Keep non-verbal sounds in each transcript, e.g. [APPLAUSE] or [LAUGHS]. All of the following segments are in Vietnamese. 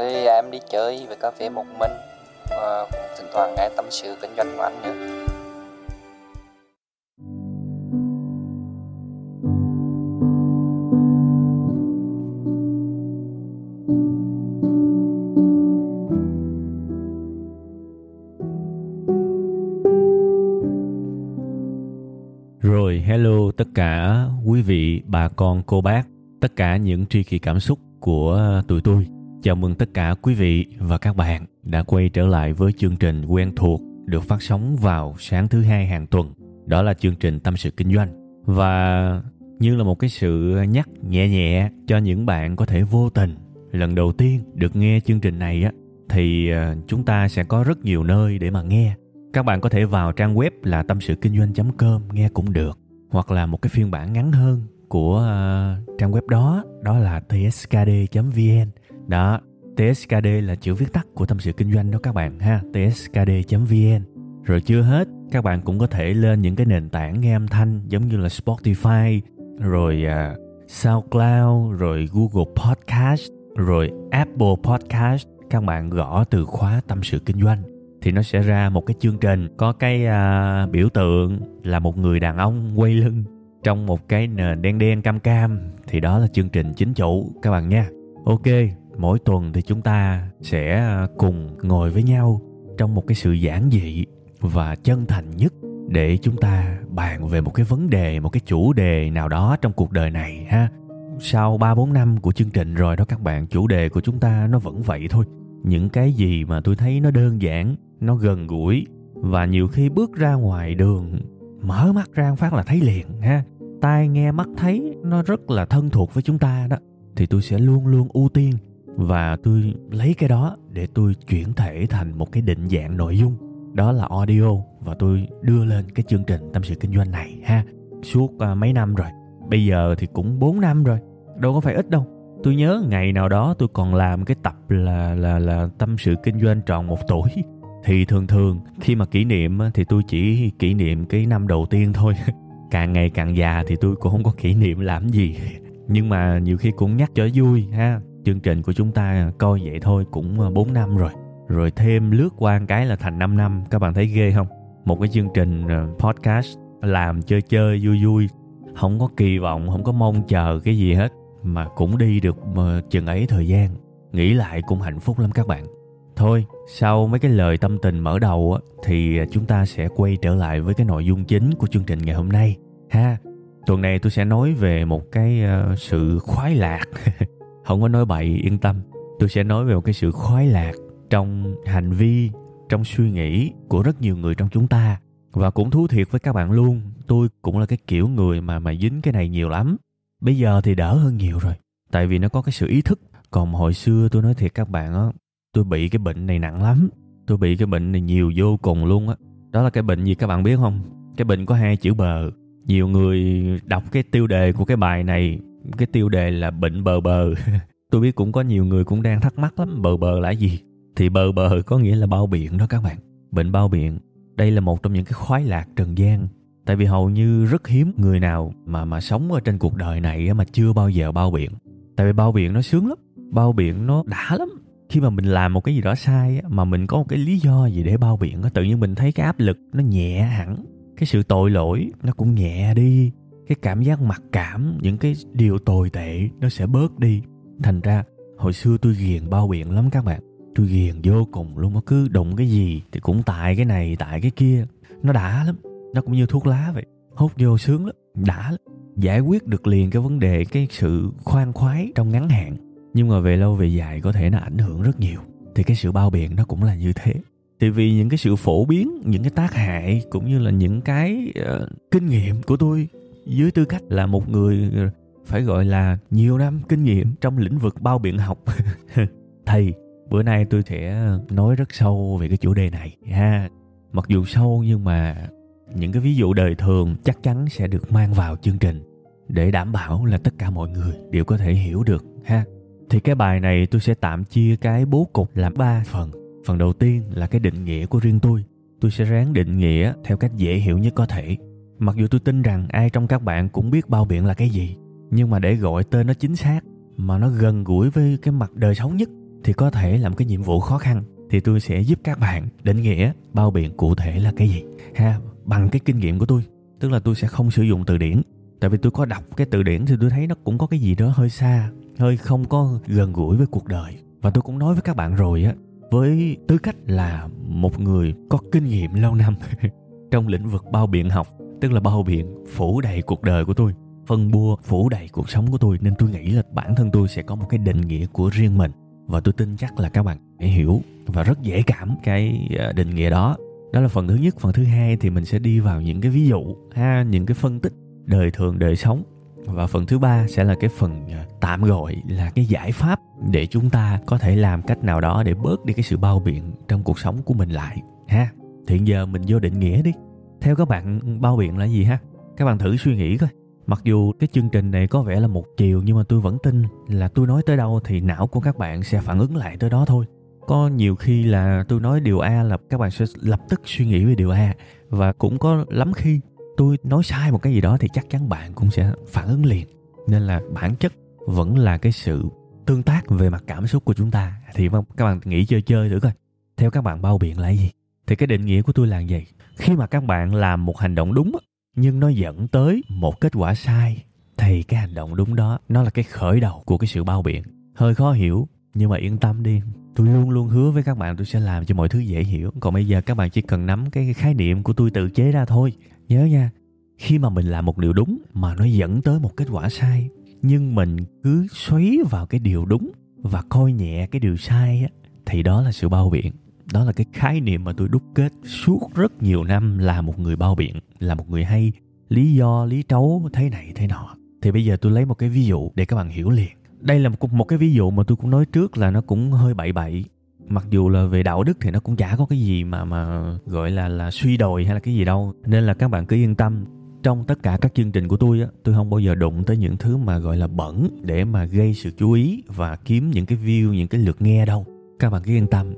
Thì à, em đi chơi về cà phê một mình. Và thỉnh thoảng nghe tâm sự kinh doanh của anh nữa. Rồi hello tất cả quý vị, bà con, cô bác, tất cả những tri kỷ cảm xúc của à, tụi tôi. Chào mừng tất cả quý vị và các bạn đã quay trở lại với chương trình quen thuộc được phát sóng vào sáng thứ hai hàng tuần. Đó là chương trình Tâm sự Kinh doanh. Và như là một cái sự nhắc nhẹ nhẹ cho những bạn có thể vô tình lần đầu tiên được nghe chương trình này á, thì ờ, chúng ta sẽ có rất nhiều nơi để mà nghe. Các bạn có thể vào trang web là tâm sự kinh doanh.com nghe cũng được, hoặc là một cái phiên bản ngắn hơn của ờ, trang web đó đó là tskd.vn đó, TSKD là chữ viết tắt của tâm sự kinh doanh đó các bạn ha, tskd.vn. Rồi chưa hết, các bạn cũng có thể lên những cái nền tảng nghe âm thanh giống như là Spotify, rồi uh, SoundCloud, rồi Google Podcast, rồi Apple Podcast. Các bạn gõ từ khóa tâm sự kinh doanh thì nó sẽ ra một cái chương trình có cái uh, biểu tượng là một người đàn ông quay lưng trong một cái nền đen đen cam cam thì đó là chương trình chính chủ các bạn nha. Ok, mỗi tuần thì chúng ta sẽ à, cùng ngồi với nhau trong một cái sự giản dị và chân thành nhất để chúng ta bàn về một cái vấn đề, một cái chủ đề nào đó trong cuộc đời này, ha. Sau ba bốn năm của chương trình rồi đó các bạn, chủ đề của chúng ta nó vẫn vậy thôi. Những cái gì mà tôi thấy nó đơn giản, nó gần gũi và nhiều khi bước ra ngoài đường, mở mắt ra phát là thấy liền, ha. Tai nghe mắt thấy nó rất là thân thuộc với chúng ta đó, thì tôi sẽ luôn luôn ưu tiên và tôi lấy cái đó để tôi chuyển thể thành một cái định dạng nội dung. Đó là audio. Và tôi đưa lên cái chương trình tâm sự kinh doanh này ha. Suốt uh, mấy năm rồi. Bây giờ thì cũng 4 năm rồi. Đâu có phải ít đâu. Tôi nhớ ngày nào đó tôi còn làm cái tập là là là tâm sự kinh doanh tròn một tuổi. Thì thường thường khi mà kỷ niệm thì tôi chỉ kỷ niệm cái năm đầu tiên thôi. [LAUGHS] Càng ngày càng già thì tôi cũng không có kỷ niệm làm gì. Nhưng mà nhiều khi cũng nhắc cho vui ha chương trình của chúng ta coi vậy thôi cũng ờ, 4 năm rồi. Rồi thêm lướt qua cái là thành 5 năm. Các bạn thấy ghê không? Một cái chương trình ờ, podcast làm chơi chơi, vui vui. Không có kỳ vọng, không có mong chờ cái gì hết. Mà cũng đi được ờ, chừng ấy thời gian. Nghĩ lại cũng hạnh phúc lắm các bạn. Thôi, sau mấy cái lời tâm tình mở đầu thì chúng ta sẽ quay trở lại với cái nội dung chính của chương trình ngày hôm nay, ha. Tuần này tôi sẽ nói về một cái sự khoái lạc. [LAUGHS] không có nói bậy, yên tâm. Tôi sẽ nói về một cái sự khoái lạc trong hành vi, trong suy nghĩ của rất nhiều người trong chúng ta. Và cũng thú thiệt với các bạn luôn, tôi cũng là cái kiểu người mà mà dính cái này nhiều lắm. Bây giờ thì đỡ hơn nhiều rồi, tại vì nó có cái sự ý thức. Còn hồi xưa tôi nói thiệt các bạn á, tôi bị cái bệnh này nặng lắm. Tôi bị cái bệnh này nhiều vô cùng luôn á. Đó. đó là cái bệnh gì các bạn biết không? Cái bệnh có hai chữ bờ. Nhiều người đọc cái tiêu đề của cái bài này cái tiêu đề là bệnh bờ bờ. [LAUGHS] Tôi biết cũng có nhiều người cũng đang thắc mắc lắm, bờ bờ là gì? Thì bờ bờ có nghĩa là bao biện đó các bạn. Bệnh bao biện, đây là một trong những cái khoái lạc trần gian. Tại vì hầu như rất hiếm người nào mà mà sống ở trên cuộc đời này mà chưa bao giờ bao biện. Tại vì bao biện nó sướng lắm, bao biện nó đã lắm. Khi mà mình làm một cái gì đó sai mà mình có một cái lý do gì để bao biện tự nhiên mình thấy cái áp lực nó nhẹ hẳn, cái sự tội lỗi nó cũng nhẹ đi cái cảm giác mặc cảm những cái điều tồi tệ nó sẽ bớt đi. Thành ra hồi xưa tôi ghiền bao biện lắm các bạn. Tôi ghiền vô cùng luôn nó cứ đụng cái gì thì cũng tại cái này tại cái kia. Nó đã lắm nó cũng như thuốc lá vậy hút vô sướng lắm đã lắm. Giải quyết được liền cái vấn đề cái sự khoan khoái trong ngắn hạn. Nhưng mà về lâu về dài có thể nó ảnh hưởng rất nhiều thì cái sự bao biện nó cũng là như thế. Thì vì những cái sự phổ biến những cái tác hại cũng như là những cái uh, kinh nghiệm của tôi dưới tư cách là một người ờ, phải gọi là nhiều năm kinh nghiệm trong lĩnh vực bao biện học. [LAUGHS] Thì bữa nay tôi sẽ nói rất sâu về cái chủ đề này ha. Mặc dù sâu nhưng mà những cái ví dụ đời thường chắc chắn sẽ được mang vào chương trình để đảm bảo là tất cả mọi người đều có thể hiểu được ha. Thì cái bài này tôi sẽ tạm chia cái bố cục làm ba phần. Phần đầu tiên là cái định nghĩa của riêng tôi. Tôi sẽ ráng định nghĩa theo cách dễ hiểu nhất có thể mặc dù tôi tin rằng ai trong các bạn cũng biết bao biện là cái gì, nhưng mà để gọi tên nó chính xác, mà nó gần gũi với cái mặt đời sống nhất, thì có thể làm cái nhiệm vụ khó khăn, thì tôi sẽ giúp các bạn định nghĩa bao biện cụ thể là cái gì, ha, bằng cái kinh nghiệm của tôi. Tức là tôi sẽ không sử dụng từ điển, tại vì tôi có đọc cái từ điển thì tôi thấy nó cũng có cái gì đó hơi xa, hơi không có gần gũi với cuộc đời. Và tôi cũng nói với các bạn rồi á, với tư cách là một người có kinh nghiệm lâu năm [LAUGHS] trong lĩnh vực bao biện học tức là bao biện, phủ đầy cuộc đời của tôi, phân bua, phủ đầy cuộc sống của tôi. Nên tôi nghĩ là bản thân tôi sẽ có một cái định nghĩa của riêng mình. Và tôi tin chắc là các bạn sẽ hiểu và rất dễ cảm cái ờ, định nghĩa đó. Đó là phần thứ nhất. Phần thứ hai thì mình sẽ đi vào những cái ví dụ, ha, những cái phân tích đời thường, đời sống. Và phần thứ ba sẽ là cái phần ờ, tạm gọi là cái giải pháp để chúng ta có thể làm cách nào đó để bớt đi cái sự bao biện trong cuộc sống của mình lại, ha. Thì giờ mình vô định nghĩa đi theo các bạn ừ, bao biện là gì ha? Các bạn thử suy nghĩ coi. Mặc dù cái chương trình này có vẻ là một chiều, nhưng mà tôi vẫn tin là tôi nói tới đâu thì não của các bạn sẽ phản ứng lại tới đó thôi. Có nhiều khi là tôi nói điều a là các bạn sẽ lập tức suy nghĩ về điều a, và cũng có lắm khi tôi nói sai một cái gì đó thì chắc chắn bạn cũng sẽ phản ứng liền. Nên là bản chất vẫn là cái sự tương tác về mặt cảm xúc của chúng ta. Thì các bạn nghĩ chơi chơi thử coi. Theo các bạn bao biện là gì? Thì cái định nghĩa của tôi là gì khi mà các bạn làm một hành động đúng nhưng nó dẫn tới một kết quả sai, thì cái hành động đúng đó, nó là cái khởi đầu của cái sự bao biện. Hơi khó hiểu, nhưng mà yên tâm đi. Tôi luôn luôn hứa với các bạn tôi sẽ làm cho mọi thứ dễ hiểu. Còn bây giờ các bạn chỉ cần nắm cái khái niệm của tôi tự chế ra thôi. Nhớ nha, khi mà mình làm một điều đúng mà nó dẫn tới một kết quả sai, nhưng mình cứ xoáy vào cái điều đúng và coi nhẹ cái điều sai á, thì đó là sự bao biện đó là cái khái niệm mà tôi đúc kết suốt rất nhiều năm là một người bao biện là một người hay lý do lý trấu thế này thế nọ. Thì bây giờ tôi lấy một cái ví dụ để các bạn hiểu liền. Đây là một, một cái ví dụ mà tôi cũng nói trước là nó cũng hơi bậy bậy. Mặc dù là về đạo đức thì nó cũng chả có cái gì mà mà gọi là là suy đồi hay là cái gì đâu. Nên là các bạn cứ yên tâm. Trong tất cả các chương trình của tôi á tôi không bao giờ đụng tới những thứ mà gọi là bẩn để mà gây sự chú ý và kiếm những cái view những cái lượt nghe đâu. Các bạn cứ yên tâm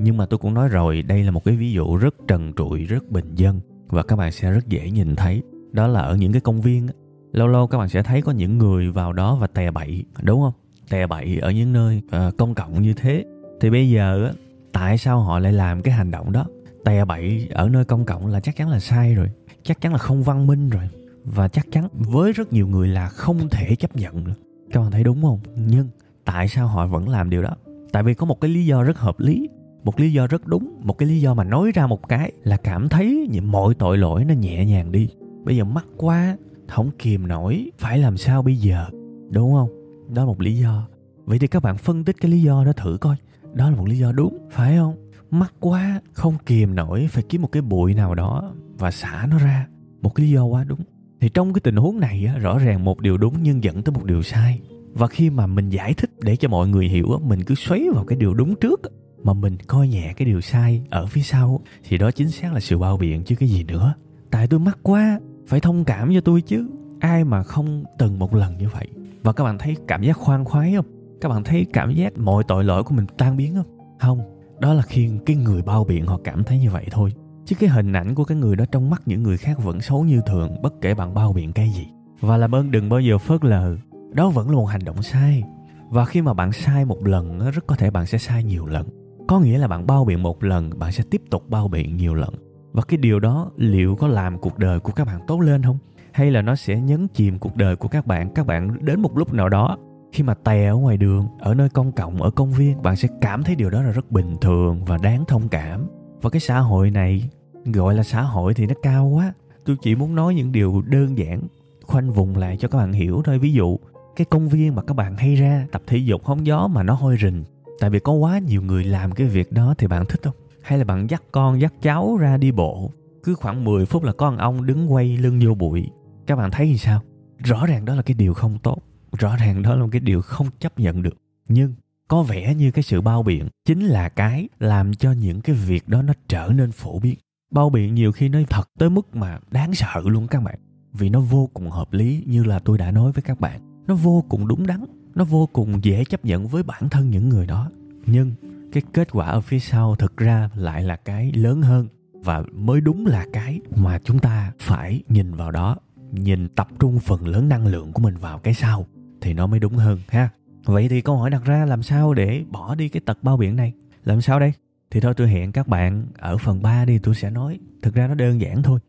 nhưng mà tôi cũng nói rồi đây là một cái ví dụ rất trần trụi rất bình dân. Và các bạn sẽ rất dễ nhìn thấy. Đó là ở những cái công viên lâu lâu các bạn sẽ thấy có những người vào đó và tè bậy đúng không? Tè bậy ở những nơi uh, công cộng như thế. Thì bây giờ tại sao họ lại làm cái hành động đó? Tè bậy ở nơi công cộng là chắc chắn là sai rồi. Chắc chắn là không văn minh rồi. Và chắc chắn với rất nhiều người là không thể chấp nhận được. Các bạn thấy đúng không? Nhưng tại sao họ vẫn làm điều đó? Tại vì có một cái lý do rất hợp lý một lý do rất đúng một cái lý do mà nói ra một cái là cảm thấy mọi tội lỗi nó nhẹ nhàng đi. Bây giờ mắc quá không kìm nổi phải làm sao bây giờ? Đúng không? Đó là một lý do. Vậy thì các bạn phân tích cái lý do đó thử coi. Đó là một lý do đúng phải không? Mắc quá không kìm nổi phải kiếm một cái bụi nào đó và xả nó ra. Một cái lý do quá đúng. Thì trong cái tình huống này á, rõ ràng một điều đúng nhưng dẫn tới một điều sai. Và khi mà mình giải thích để cho mọi người hiểu mình cứ xoáy vào cái điều đúng trước mà mình coi nhẹ cái điều sai ở phía sau, thì đó chính xác là sự bao biện chứ cái gì nữa. Tại tôi mắc quá, phải thông cảm cho tôi chứ. Ai mà không từng một lần như vậy? Và các bạn thấy cảm giác khoan khoái không? Các bạn thấy cảm giác mọi tội lỗi của mình tan biến không? Không, đó là khi cái người bao biện họ cảm thấy như vậy thôi. Chứ cái hình ảnh của cái người đó trong mắt những người khác vẫn xấu như thường, bất kể bạn bao biện cái gì. Và làm ơn đừng bao giờ phớt lờ. Đó vẫn là một hành động sai. Và khi mà bạn sai một lần rất có thể bạn sẽ sai nhiều lần có nghĩa là bạn bao biện một lần, bạn sẽ tiếp tục bao biện nhiều lần. Và cái điều đó liệu có làm cuộc đời của các bạn tốt lên không? Hay là nó sẽ nhấn chìm cuộc đời của các bạn các bạn đến một lúc nào đó, khi mà tè ở ngoài đường, ở nơi công cộng, ở công viên, bạn sẽ cảm thấy điều đó là rất bình thường và đáng thông cảm. Và cái xã hội này, gọi là xã hội thì nó cao quá. Tôi chỉ muốn nói những điều đơn giản, khoanh vùng lại cho các bạn hiểu thôi. Ví dụ, cái công viên mà các bạn hay ra, tập thể dục, hóng gió mà nó hôi rình tại vì có quá nhiều người làm cái việc đó thì bạn thích không? Hay là bạn dắt con, dắt cháu ra đi bộ, cứ khoảng 10 phút là con ông đứng quay lưng vô bụi. Các bạn thấy thì sao? Rõ ràng đó là cái điều không tốt, rõ ràng đó là một cái điều không chấp nhận được. Nhưng có vẻ như cái sự bao biện chính là cái làm cho những cái việc đó nó trở nên phổ biến. Bao biện nhiều khi nó thật tới mức mà đáng sợ luôn các bạn. Vì nó vô cùng hợp lý như là tôi đã nói với các bạn. Nó vô cùng đúng đắn nó vô cùng dễ chấp nhận với bản thân những người đó. Nhưng cái kết quả ở phía sau thực ra lại là cái lớn hơn và mới đúng là cái mà chúng ta phải nhìn vào đó, nhìn tập trung phần lớn năng lượng của mình vào cái sau thì nó mới đúng hơn, ha? Vậy thì câu hỏi đặt ra làm sao để bỏ đi cái tật bao biện này? Làm sao đây? Thì thôi, tôi hẹn các bạn ở phần 3 đi, tôi sẽ nói. Thực ra nó đơn giản thôi.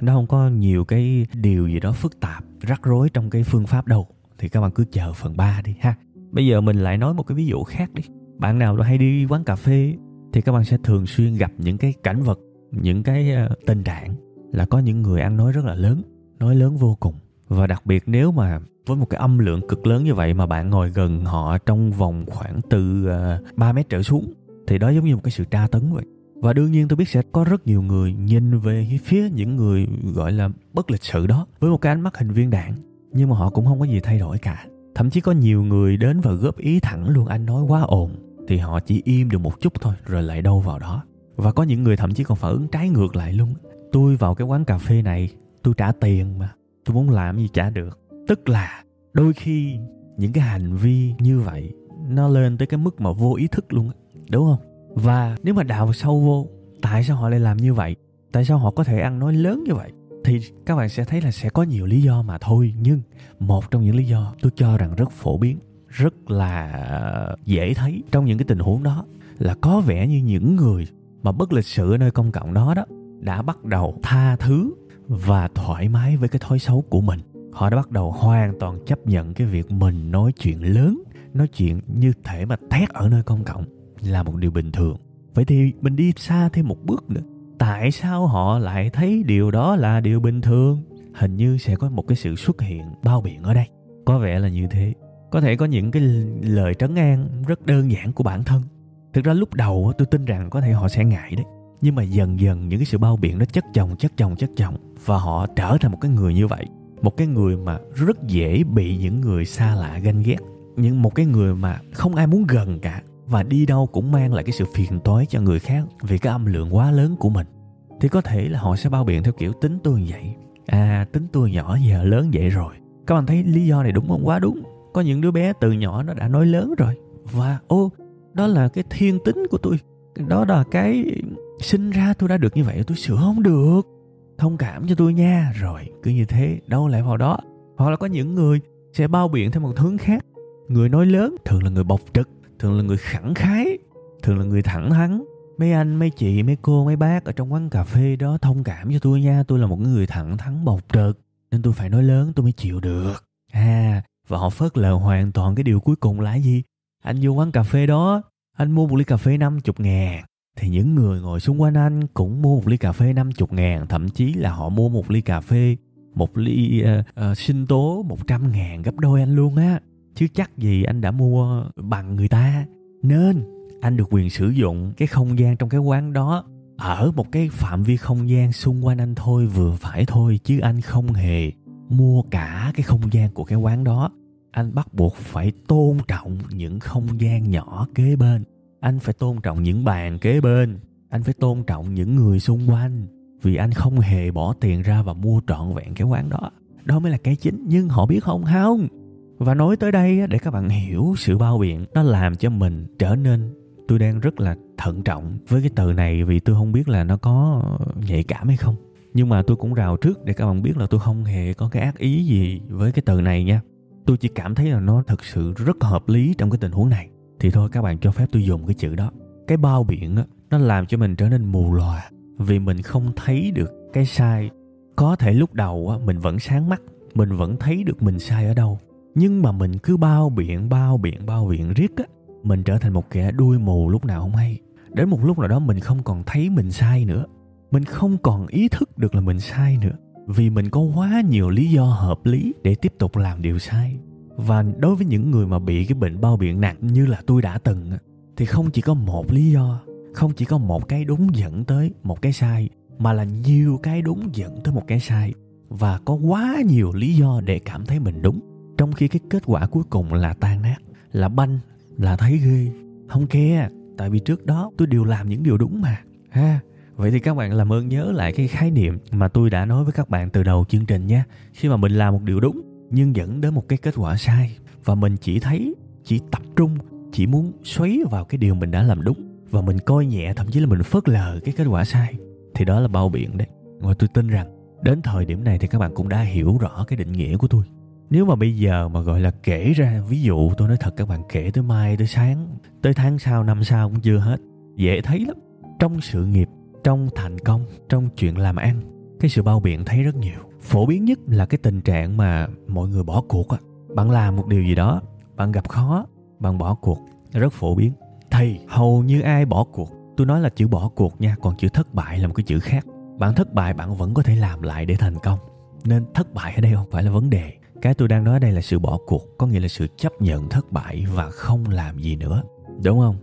Nó không có nhiều cái điều gì đó phức tạp, rắc rối trong cái phương pháp đâu thì các bạn cứ chờ phần 3 đi ha. Bây giờ mình lại nói một cái ví dụ khác đi. Bạn nào hay đi quán cà phê thì các bạn sẽ thường xuyên gặp những cái cảnh vật, những cái ờ, tình trạng là có những người ăn nói rất là lớn, nói lớn vô cùng. Và đặc biệt nếu mà với một cái âm lượng cực lớn như vậy mà bạn ngồi gần họ trong vòng khoảng từ ờ, 3 mét trở xuống, thì đó giống như một cái sự tra tấn vậy. Và đương nhiên tôi biết sẽ có rất nhiều người nhìn về phía những người, gọi là, bất lịch sự đó, với một cái ánh mắt hình viên đạn nhưng mà họ cũng không có gì thay đổi cả. Thậm chí có nhiều người đến và góp ý thẳng luôn, anh nói quá ồn, thì họ chỉ im được một chút thôi, rồi lại đâu vào đó. Và có những người thậm chí còn phản ứng trái ngược lại luôn. Tôi vào cái quán cà phê này, tôi trả tiền mà, tôi muốn làm gì trả được. Tức là đôi khi những cái hành vi như vậy, nó lên tới cái mức mà vô ý thức luôn đúng không? Và nếu mà đào sâu vô, tại sao họ lại làm như vậy? Tại sao họ có thể ăn nói lớn như vậy? Thì các bạn sẽ thấy là sẽ có nhiều lý do mà thôi, nhưng một trong những lý do tôi cho rằng rất phổ biến, rất là dễ thấy trong những cái tình huống đó là có vẻ như những người mà bất lịch sự ở nơi công cộng đó đó đã bắt đầu tha thứ và thoải mái với cái thói xấu của mình. Họ đã bắt đầu hoàn toàn chấp nhận cái việc mình nói chuyện lớn, nói chuyện như thể mà thét ở nơi công cộng là một điều bình thường. Vậy thì mình đi xa thêm một bước nữa tại sao họ lại thấy điều đó là điều bình thường? Hình như sẽ có một cái sự xuất hiện bao biện ở đây. Có vẻ là như thế. Có thể có những cái lời trấn an rất đơn giản của bản thân. Thực ra lúc đầu tôi tin rằng có thể họ sẽ ngại đấy. Nhưng mà dần dần những cái sự bao biện nó chất chồng chất chồng chất chồng và họ trở thành một cái người như vậy. Một cái người mà rất dễ bị những người xa lạ ganh ghét. Nhưng một cái người mà không ai muốn gần cả và đi đâu cũng mang lại cái sự phiền toái cho người khác vì cái âm lượng quá lớn của mình. Thì có thể là họ sẽ bao biện theo kiểu tính tôi như vậy. À tính tôi nhỏ giờ lớn vậy rồi. Các bạn thấy lý do này đúng không? Quá đúng. Có những đứa bé từ nhỏ nó đã nói lớn rồi. Và, ô, đó là cái thiên tính của tôi. Đó là cái sinh ra tôi đã được như vậy, tôi sửa không được. Thông cảm cho tôi nha. Rồi, cứ như thế, đâu lại vào đó. Hoặc là có những người sẽ bao biện theo một hướng khác. Người nói lớn thường là người bộc trực thường là người khẳng khái thường là người thẳng thắn. Mấy anh mấy chị mấy cô mấy bác ở trong quán cà phê đó thông cảm cho tôi nha tôi là một người thẳng thắn bộc trực nên tôi phải nói lớn tôi mới chịu được. À và họ phớt lờ hoàn toàn cái điều cuối cùng là gì? Anh vô quán cà phê đó anh mua một ly cà phê 50 ngàn. Thì những người ngồi xung quanh anh cũng mua một ly cà phê 50 ngàn thậm chí là họ mua một ly cà phê một ly uh, uh, sinh tố 100 ngàn gấp đôi anh luôn á chứ chắc gì anh đã mua bằng người ta. Nên anh được quyền sử dụng cái không gian trong cái quán đó ở một cái phạm vi không gian xung quanh anh thôi, vừa phải thôi, chứ anh không hề mua cả cái không gian của cái quán đó. Anh bắt buộc phải tôn trọng những không gian nhỏ kế bên. Anh phải tôn trọng những bàn kế bên. Anh phải tôn trọng những người xung quanh, vì anh không hề bỏ tiền ra và mua trọn vẹn cái quán đó. Đó mới là cái chính. Nhưng họ biết không? Không và nói tới đây để các bạn hiểu sự bao biện nó làm cho mình trở nên, tôi đang rất là thận trọng với cái từ này vì tôi không biết là nó có nhạy cảm hay không. Nhưng mà tôi cũng rào trước để các bạn biết là tôi không hề có cái ác ý gì với cái từ này nha. Tôi chỉ cảm thấy là nó thực sự rất hợp lý trong cái tình huống này. Thì thôi, các bạn cho phép tôi dùng cái chữ đó. Cái bao biện á, nó làm cho mình trở nên mù lòa vì mình không thấy được cái sai. Có thể lúc đầu á, mình vẫn sáng mắt, mình vẫn thấy được mình sai ở đâu nhưng mà mình cứ bao biện bao biện bao biện riết á, mình trở thành một kẻ đuôi mù lúc nào không hay. Đến một lúc nào đó mình không còn thấy mình sai nữa. Mình không còn ý thức được là mình sai nữa. Vì mình có quá nhiều lý do hợp lý để tiếp tục làm điều sai. Và đối với những người mà bị cái bệnh bao biện nặng như là tôi đã từng thì không chỉ có một lý do, không chỉ có một cái đúng dẫn tới một cái sai, mà là nhiều cái đúng dẫn tới một cái sai. Và có quá nhiều lý do để cảm thấy mình đúng trong khi cái kết quả cuối cùng là tan nát, là banh, là thấy ghê. Không ke tại vì trước đó tôi đều làm những điều đúng mà. Ha, vậy thì các bạn làm ơn nhớ lại cái khái niệm mà tôi đã nói với các bạn từ đầu chương trình nhé khi mà mình làm một điều đúng, nhưng dẫn đến một cái kết quả sai, và mình chỉ thấy, chỉ tập trung, chỉ muốn xoáy vào cái điều mình đã làm đúng, và mình coi nhẹ, thậm chí là mình phớt lờ cái kết quả sai, thì đó là bao biện đấy. Và tôi tin rằng, đến thời điểm này thì các bạn cũng đã hiểu rõ cái định nghĩa của tôi nếu mà bây giờ mà gọi là kể ra, ví dụ tôi nói thật các bạn, kể tới mai, tới sáng, tới tháng sau, năm sau cũng chưa hết. Dễ thấy lắm. Trong sự nghiệp, trong thành công, trong chuyện làm ăn, cái sự bao biện thấy rất nhiều. Phổ biến nhất là cái tình trạng mà mọi người bỏ cuộc á. Bạn làm một điều gì đó, bạn gặp khó, bạn bỏ cuộc. Rất phổ biến. Thì hầu như ai bỏ cuộc? Tôi nói là chữ bỏ cuộc nha, còn chữ thất bại là một cái chữ khác. Bạn thất bại bạn vẫn có thể làm lại để thành công. Nên thất bại ở đây không phải là vấn đề cái tôi đang nói đây là sự bỏ cuộc, có nghĩa là sự chấp nhận thất bại và không làm gì nữa. Đúng không?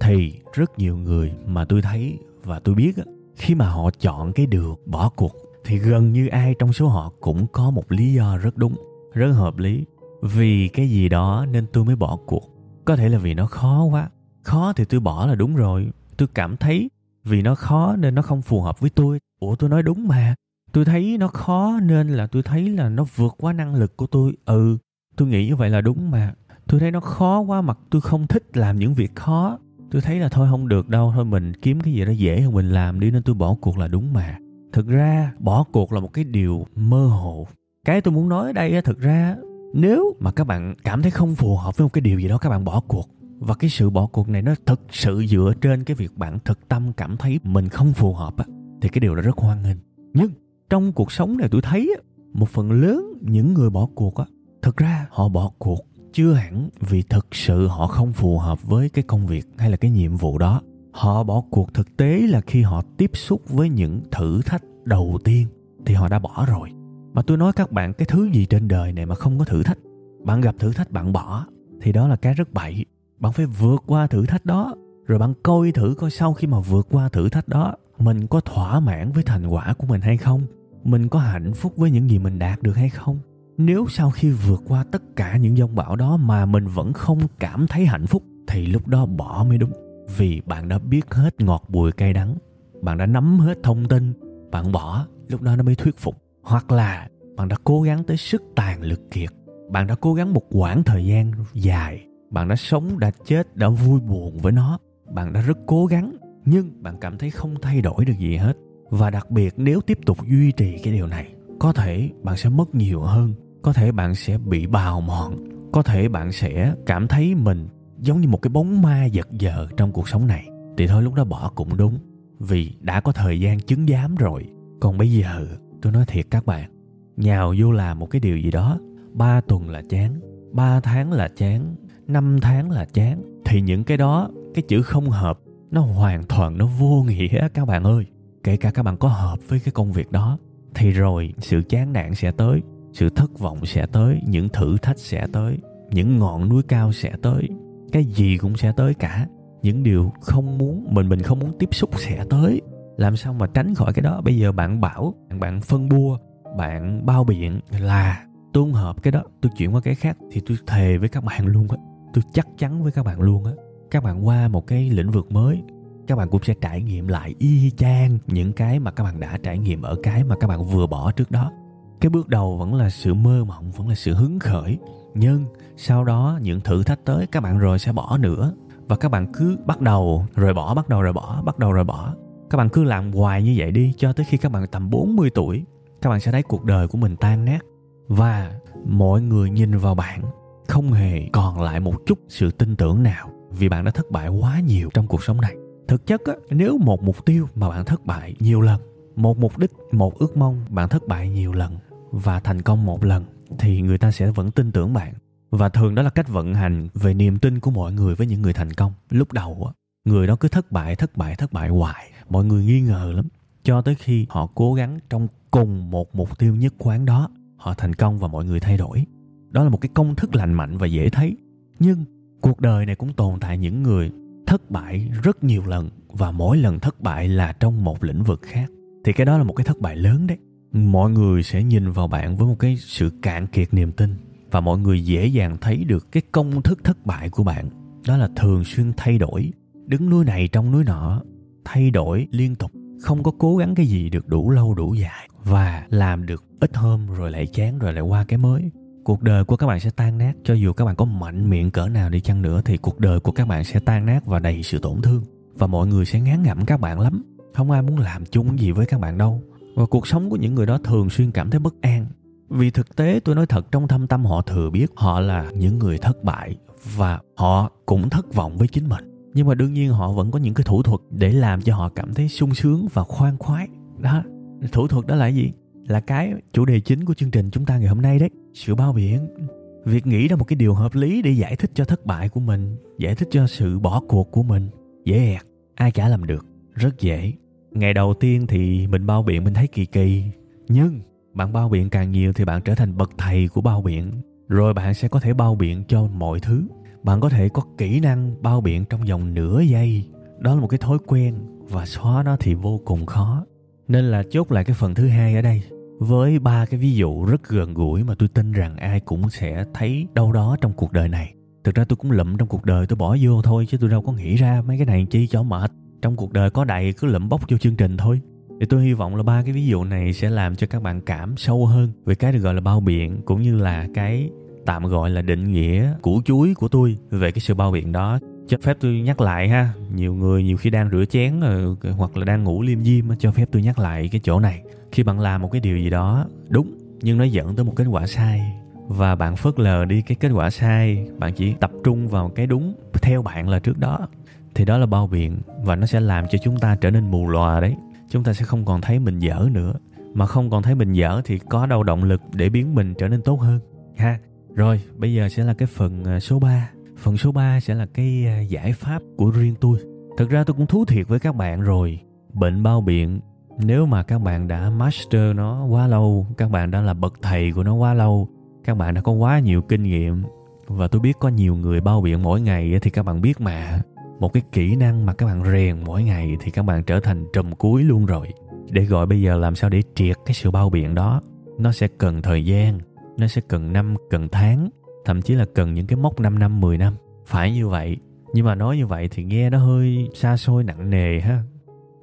Thì rất nhiều người mà tôi thấy và tôi biết khi mà họ chọn cái đường bỏ cuộc, thì gần như ai trong số họ cũng có một lý do rất đúng, rất hợp lý. Vì cái gì đó nên tôi mới bỏ cuộc. Có thể là vì nó khó quá. Khó thì tôi bỏ là đúng rồi. Tôi cảm thấy vì nó khó nên nó không phù hợp với tôi. Ủa, tôi nói đúng mà tôi thấy nó khó nên là tôi thấy là nó vượt quá năng lực của tôi. Ừ tôi nghĩ như vậy là đúng mà. Tôi thấy nó khó quá mặt tôi không thích làm những việc khó. Tôi thấy là thôi, không được đâu. Thôi, mình kiếm cái gì đó dễ hơn mình làm đi, nên tôi bỏ cuộc là đúng mà. Thực ra, bỏ cuộc là một cái điều mơ hồ. Cái tôi muốn nói ở đây thực ra, nếu mà các bạn cảm thấy không phù hợp với một cái điều gì đó, các bạn bỏ cuộc. Và cái sự bỏ cuộc này nó thực sự dựa trên cái việc bạn thực tâm cảm thấy mình không phù hợp á, thì cái điều đó rất hoan nghênh. Nhưng trong cuộc sống này tôi thấy một phần lớn những người bỏ cuộc á thực ra họ bỏ cuộc chưa hẳn vì thực sự họ không phù hợp với cái công việc hay là cái nhiệm vụ đó. Họ bỏ cuộc thực tế là khi họ tiếp xúc với những thử thách đầu tiên thì họ đã bỏ rồi. Mà tôi nói các bạn, cái thứ gì trên đời này mà không có thử thách? Bạn gặp thử thách bạn bỏ, thì đó là cái rất bậy. Bạn phải vượt qua thử thách đó, rồi bạn coi thử coi sau khi mà vượt qua thử thách đó mình có thỏa mãn với thành quả của mình hay không? Mình có hạnh phúc với những gì mình đạt được hay không? Nếu sau khi vượt qua tất cả những dông bão đó mà mình vẫn không cảm thấy hạnh phúc, thì lúc đó bỏ mới đúng. Vì bạn đã biết hết ngọt bùi cay đắng, bạn đã nắm hết thông tin, bạn bỏ, lúc đó nó mới thuyết phục. Hoặc là bạn đã cố gắng tới sức tàn lực kiệt, bạn đã cố gắng một quãng thời gian dài, bạn đã sống, đã chết, đã vui buồn với nó, bạn đã rất cố gắng nhưng bạn cảm thấy không thay đổi được gì hết. Và đặc biệt nếu tiếp tục duy trì cái điều này, có thể bạn sẽ mất nhiều hơn. Có thể bạn sẽ bị bào mòn. Có thể bạn sẽ cảm thấy mình giống như một cái bóng ma giật giờ trong cuộc sống này. Thì thôi, lúc đó bỏ cũng đúng. Vì đã có thời gian chứng giám rồi. Còn bây giờ, tôi nói thiệt các bạn, nhào vô làm một cái điều gì đó, ba tuần là chán, ba tháng là chán, năm tháng là chán. Thì những cái đó, cái chữ không hợp nó hoàn toàn, nó vô nghĩa, các bạn ơi. Kể cả các bạn có hợp với cái công việc đó, thì rồi sự chán nản sẽ tới, sự thất vọng sẽ tới, những thử thách sẽ tới, những ngọn núi cao sẽ tới, cái gì cũng sẽ tới cả. Những điều không muốn, mình mình không muốn tiếp xúc sẽ tới. Làm sao mà tránh khỏi cái đó? Bây giờ bạn bảo, bạn phân bua, bạn bao biện là tôi không hợp cái đó, tôi chuyển qua cái khác thì tôi thề với các bạn luôn á. Tôi chắc chắn với các bạn luôn á các bạn qua một cái lĩnh vực mới, các bạn cũng sẽ trải nghiệm lại y chang những cái mà các bạn đã trải nghiệm ở cái mà các bạn vừa bỏ trước đó. Cái bước đầu vẫn là sự mơ mộng, vẫn là sự hứng khởi, nhưng sau đó những thử thách tới các bạn rồi sẽ bỏ nữa. Và các bạn cứ bắt đầu rồi bỏ, bắt đầu rồi bỏ, bắt đầu rồi bỏ. Các bạn cứ làm hoài như vậy đi cho tới khi các bạn tầm 40 tuổi, các bạn sẽ thấy cuộc đời của mình tan nát. Và mọi người nhìn vào bạn không hề còn lại một chút sự tin tưởng nào vì bạn đã thất bại quá nhiều trong cuộc sống này. Thực chất á, nếu một mục tiêu mà bạn thất bại nhiều lần một mục đích một ước mong bạn thất bại nhiều lần và thành công một lần thì người ta sẽ vẫn tin tưởng bạn. Và thường đó là cách vận hành về niềm tin của mọi người với những người thành công. Lúc đầu á người đó cứ thất bại thất bại thất bại hoài. Mọi người nghi ngờ lắm. Cho tới khi họ cố gắng trong cùng một mục tiêu nhất quán đó họ thành công và mọi người thay đổi. Đó là một cái công thức lành mạnh và dễ thấy. Nhưng cuộc đời này cũng tồn tại những người thất bại rất nhiều lần, và mỗi lần thất bại là trong một lĩnh vực khác. Thì cái đó là một cái thất bại lớn đấy. Mọi người sẽ nhìn vào bạn với một cái sự cạn kiệt niềm tin, và mọi người dễ dàng thấy được cái công thức thất bại của bạn. Đó là thường xuyên thay đổi, đứng núi này trong núi nọ, thay đổi liên tục, không có cố gắng cái gì được đủ lâu đủ dài, và làm được ít hôm rồi lại chán rồi lại qua cái mới cuộc đời của các bạn sẽ tan nát. Cho dù các bạn có mạnh miệng cỡ nào đi chăng nữa, thì cuộc đời của các bạn sẽ tan nát và đầy sự tổn thương. Và mọi người sẽ ngán ngẩm các bạn lắm. Không ai muốn làm chung gì với các bạn đâu. Và cuộc sống của những người đó thường xuyên cảm thấy bất an. Vì thực tế, tôi nói thật, trong thâm tâm họ thừa biết họ là những người thất bại và họ cũng thất vọng với chính mình. Nhưng mà đương nhiên họ vẫn có những cái thủ thuật để làm cho họ cảm thấy sung sướng và khoan khoái. Đó. Thủ thuật đó là gì? Là cái chủ đề chính của chương trình chúng ta ngày hôm nay đấy. Sự bao biện. Việc nghĩ ra một cái điều hợp lý để giải thích cho thất bại của mình, giải thích cho sự bỏ cuộc của mình, dễ ẹt, ai chả làm được, rất dễ. Ngày đầu tiên thì mình bao biện mình thấy kỳ kỳ, nhưng bạn bao biện càng nhiều thì bạn trở thành bậc thầy của bao biện, rồi bạn sẽ có thể bao biện cho mọi thứ. Bạn có thể có kỹ năng bao biện trong vòng nửa giây. Đó là một cái thói quen và xóa nó thì vô cùng khó. Nên là chốt lại cái phần thứ hai ở đây với ba cái ví dụ rất gần gũi mà tôi tin rằng ai cũng sẽ thấy đâu đó trong cuộc đời này. Thực ra tôi cũng lụm trong cuộc đời, tôi bỏ vô thôi, chứ tôi đâu có nghĩ ra mấy cái này chi cho mệt. Trong cuộc đời có đầy, cứ lụm bóc vô chương trình thôi. Thì tôi hy vọng là ba cái ví dụ này sẽ làm cho các bạn cảm sâu hơn về cái được gọi là bao biện, cũng như là cái tạm gọi là định nghĩa củ chuối của tôi về cái sự bao biện đó. Cho phép tôi nhắc lại ha, nhiều người nhiều khi đang rửa chén ờ, hoặc là đang ngủ liêm diêm cho phép tôi nhắc lại cái chỗ này khi bạn làm một cái điều gì đó, đúng, nhưng nó dẫn tới một kết quả sai. Và bạn phớt lờ đi cái kết quả sai, bạn chỉ tập trung vào cái đúng theo bạn là trước đó. Thì đó là bao biện và nó sẽ làm cho chúng ta trở nên mù lòa đấy. Chúng ta sẽ không còn thấy mình dở nữa. Mà không còn thấy mình dở thì có đâu động lực để biến mình trở nên tốt hơn. Ha, rồi, bây giờ sẽ là cái phần à, số 3 phần số 3 sẽ là cái à, giải pháp của riêng tôi. Thực ra tôi cũng thú thiệt với các bạn rồi. Bệnh bao biện nếu mà các bạn đã master nó quá lâu, các bạn đã là bậc thầy của nó quá lâu, các bạn đã có quá nhiều kinh nghiệm, và tôi biết có nhiều người bao biện mỗi ngày thì các bạn biết mà. Một cái kỹ năng mà các bạn rèn mỗi ngày thì các bạn trở thành trùm cuối luôn rồi. Để gọi bây giờ làm sao để triệt cái sự bao biện đó, nó sẽ cần thời gian, nó sẽ cần năm, cần tháng, thậm chí là cần những cái mốc 5 năm 10 năm. Phải như vậy. Nhưng mà nói như vậy thì nghe nó hơi xa xôi, nặng nề ha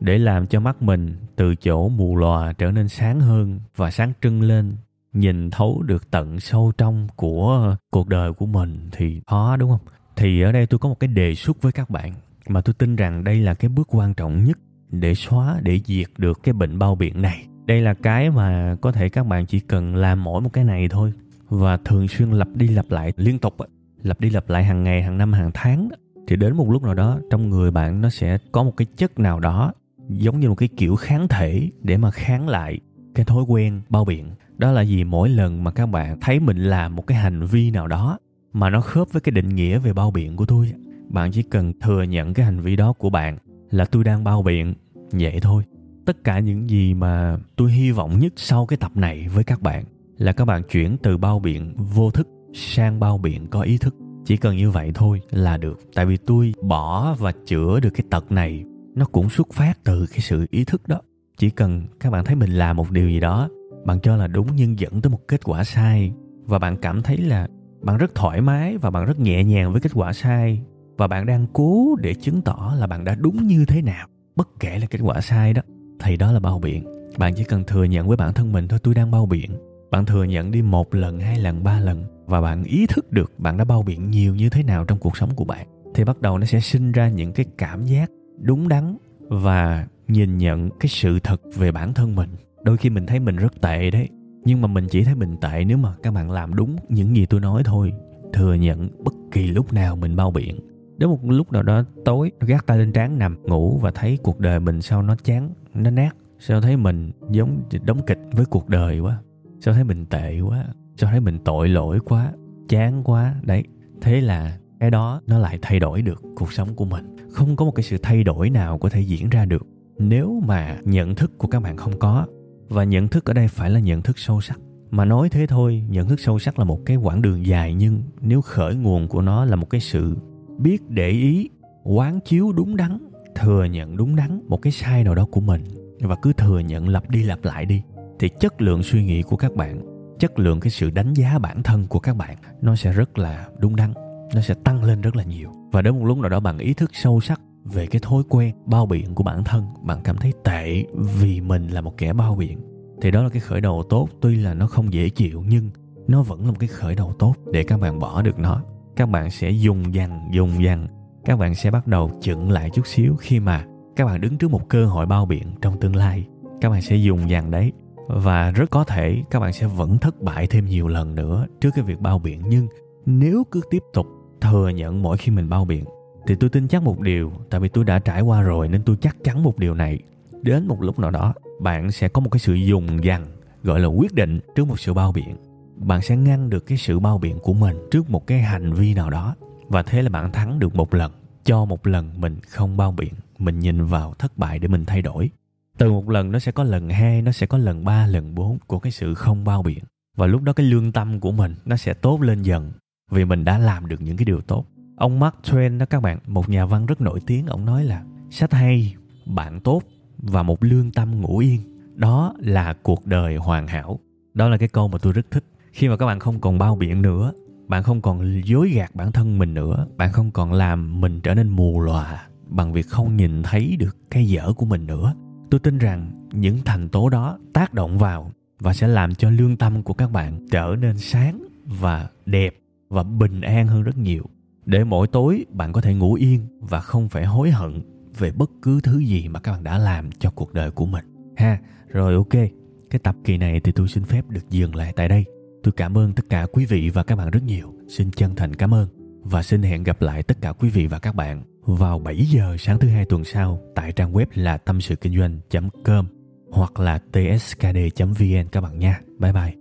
để làm cho mắt mình từ chỗ mù lòa trở nên sáng hơn và sáng trưng lên, nhìn thấu được tận sâu trong của cuộc đời của mình thì khó, đúng không? Thì ở đây tôi có một cái đề xuất với các bạn mà tôi tin rằng đây là cái bước quan trọng nhất để xóa, để diệt được cái bệnh bao biện này. Đây là cái mà có thể các bạn chỉ cần làm mỗi một cái này thôi và thường xuyên lặp đi lặp lại liên tục lặp đi lặp lại hàng ngày, hàng năm, hàng tháng thì đến một lúc nào đó trong người bạn nó sẽ có một cái chất nào đó giống như một cái kiểu kháng thể để mà kháng lại cái thói quen bao biện. Đó là gì? Mỗi lần mà các bạn thấy mình làm một cái hành vi nào đó mà nó khớp với cái định nghĩa về bao biện của tôi, bạn chỉ cần thừa nhận cái hành vi đó của bạn là tôi đang bao biện, vậy thôi. Tất cả những gì mà tôi hy vọng nhất sau cái tập này với các bạn là các bạn chuyển từ bao biện vô thức sang bao biện có ý thức. Chỉ cần như vậy thôi là được. Tại vì tôi bỏ và chữa được cái tật này nó cũng xuất phát từ cái sự ý thức đó. Chỉ cần các bạn thấy mình làm một điều gì đó, bạn cho là đúng nhưng dẫn tới một kết quả sai, và bạn cảm thấy là bạn rất thoải mái và bạn rất nhẹ nhàng với kết quả sai, và bạn đang cố để chứng tỏ là bạn đã đúng như thế nào, bất kể là kết quả sai đó, thì đó là bao biện. Bạn chỉ cần thừa nhận với bản thân mình, thôi, tôi đang bao biện. Bạn thừa nhận đi một lần, hai lần, ba lần, và bạn ý thức được bạn đã bao biện nhiều như thế nào trong cuộc sống của bạn, thì bắt đầu nó sẽ sinh ra những cái cảm giác đúng đắn và nhìn nhận cái sự thật về bản thân mình. Đôi khi mình thấy mình rất tệ đấy, nhưng mà mình chỉ thấy mình tệ nếu mà các bạn làm đúng những gì tôi nói thôi, thừa nhận bất kỳ lúc nào mình bao biện. Đến một lúc nào đó tối gác tay lên trán nằm ngủ và thấy cuộc đời mình sao nó chán, nó nát, sao thấy mình giống đóng kịch với cuộc đời quá, sao thấy mình tệ quá, sao thấy mình tội lỗi quá, chán quá. Đấy, thế là cái đó nó lại thay đổi được cuộc sống của mình. Không có một cái sự thay đổi nào có thể diễn ra được nếu mà nhận thức của các bạn không có. Và nhận thức ở đây phải là nhận thức sâu sắc. Mà nói thế thôi, nhận thức sâu sắc là một cái quãng đường dài nhưng nếu khởi nguồn của nó là một cái sự biết để ý, quán chiếu đúng đắn, thừa nhận đúng đắn một cái sai nào đó của mình và cứ thừa nhận lặp đi lặp lại đi, thì chất lượng suy nghĩ của các bạn, chất lượng cái sự đánh giá bản thân của các bạn nó sẽ rất là đúng đắn nó sẽ tăng lên rất là nhiều. Và đến một lúc nào đó bạn ý thức sâu sắc về cái thói quen bao biện của bản thân bạn cảm thấy tệ vì mình là một kẻ bao biện. Thì đó là cái khởi đầu tốt. Tuy là nó không dễ chịu nhưng nó vẫn là một cái khởi đầu tốt để các bạn bỏ được nó. Các bạn sẽ dùng dằn dùng dằn, các bạn sẽ bắt đầu chững lại chút xíu khi mà các bạn đứng trước một cơ hội bao biện trong tương lai. Các bạn sẽ dùng dằn đấy. Và rất có thể các bạn sẽ vẫn thất bại thêm nhiều lần nữa trước cái việc bao biện. Nhưng nếu cứ tiếp tục thừa nhận mỗi khi mình bao biện. Thì tôi tin chắc một điều, tại vì tôi đã trải qua rồi nên tôi chắc chắn một điều này. Đến một lúc nào đó, bạn sẽ có một cái sự dùng dằn, gọi là quyết định trước một sự bao biện. Bạn sẽ ngăn được cái sự bao biện của mình trước một cái hành vi nào đó. Và thế là bạn thắng được một lần, cho một lần mình không bao biện, mình nhìn vào thất bại để mình thay đổi. Từ một lần nó sẽ có lần hai, nó sẽ có lần ba, lần bốn của cái sự không bao biện. Và lúc đó cái lương tâm của mình nó sẽ tốt lên dần vì mình đã làm được những cái điều tốt. Ông Mark Twain đó các bạn, một nhà văn rất nổi tiếng, ông nói là, sách hay, bạn tốt và một lương tâm ngủ yên. Đó là cuộc đời hoàn hảo. Đó là cái câu mà tôi rất thích. Khi mà các bạn không còn bao biện nữa, bạn không còn dối gạt bản thân mình nữa, bạn không còn làm mình trở nên mù lòa bằng việc không nhìn thấy được cái dở của mình nữa, tôi tin rằng những thành tố đó tác động vào và sẽ làm cho lương tâm của các bạn trở nên sáng và đẹp và bình an hơn rất nhiều. Để mỗi tối bạn có thể ngủ yên và không phải hối hận về bất cứ thứ gì mà các bạn đã làm cho cuộc đời của mình. Ha, rồi ok. Cái tập kỳ này thì tôi xin phép được dừng lại tại đây. Tôi cảm ơn tất cả quý vị và các bạn rất nhiều. Xin chân thành cảm ơn và xin hẹn gặp lại tất cả quý vị và các bạn vào 7 giờ sáng thứ hai tuần sau tại trang web là tâm sự kinh doanh.com hoặc là tskd.vn các bạn nha. Bye bye.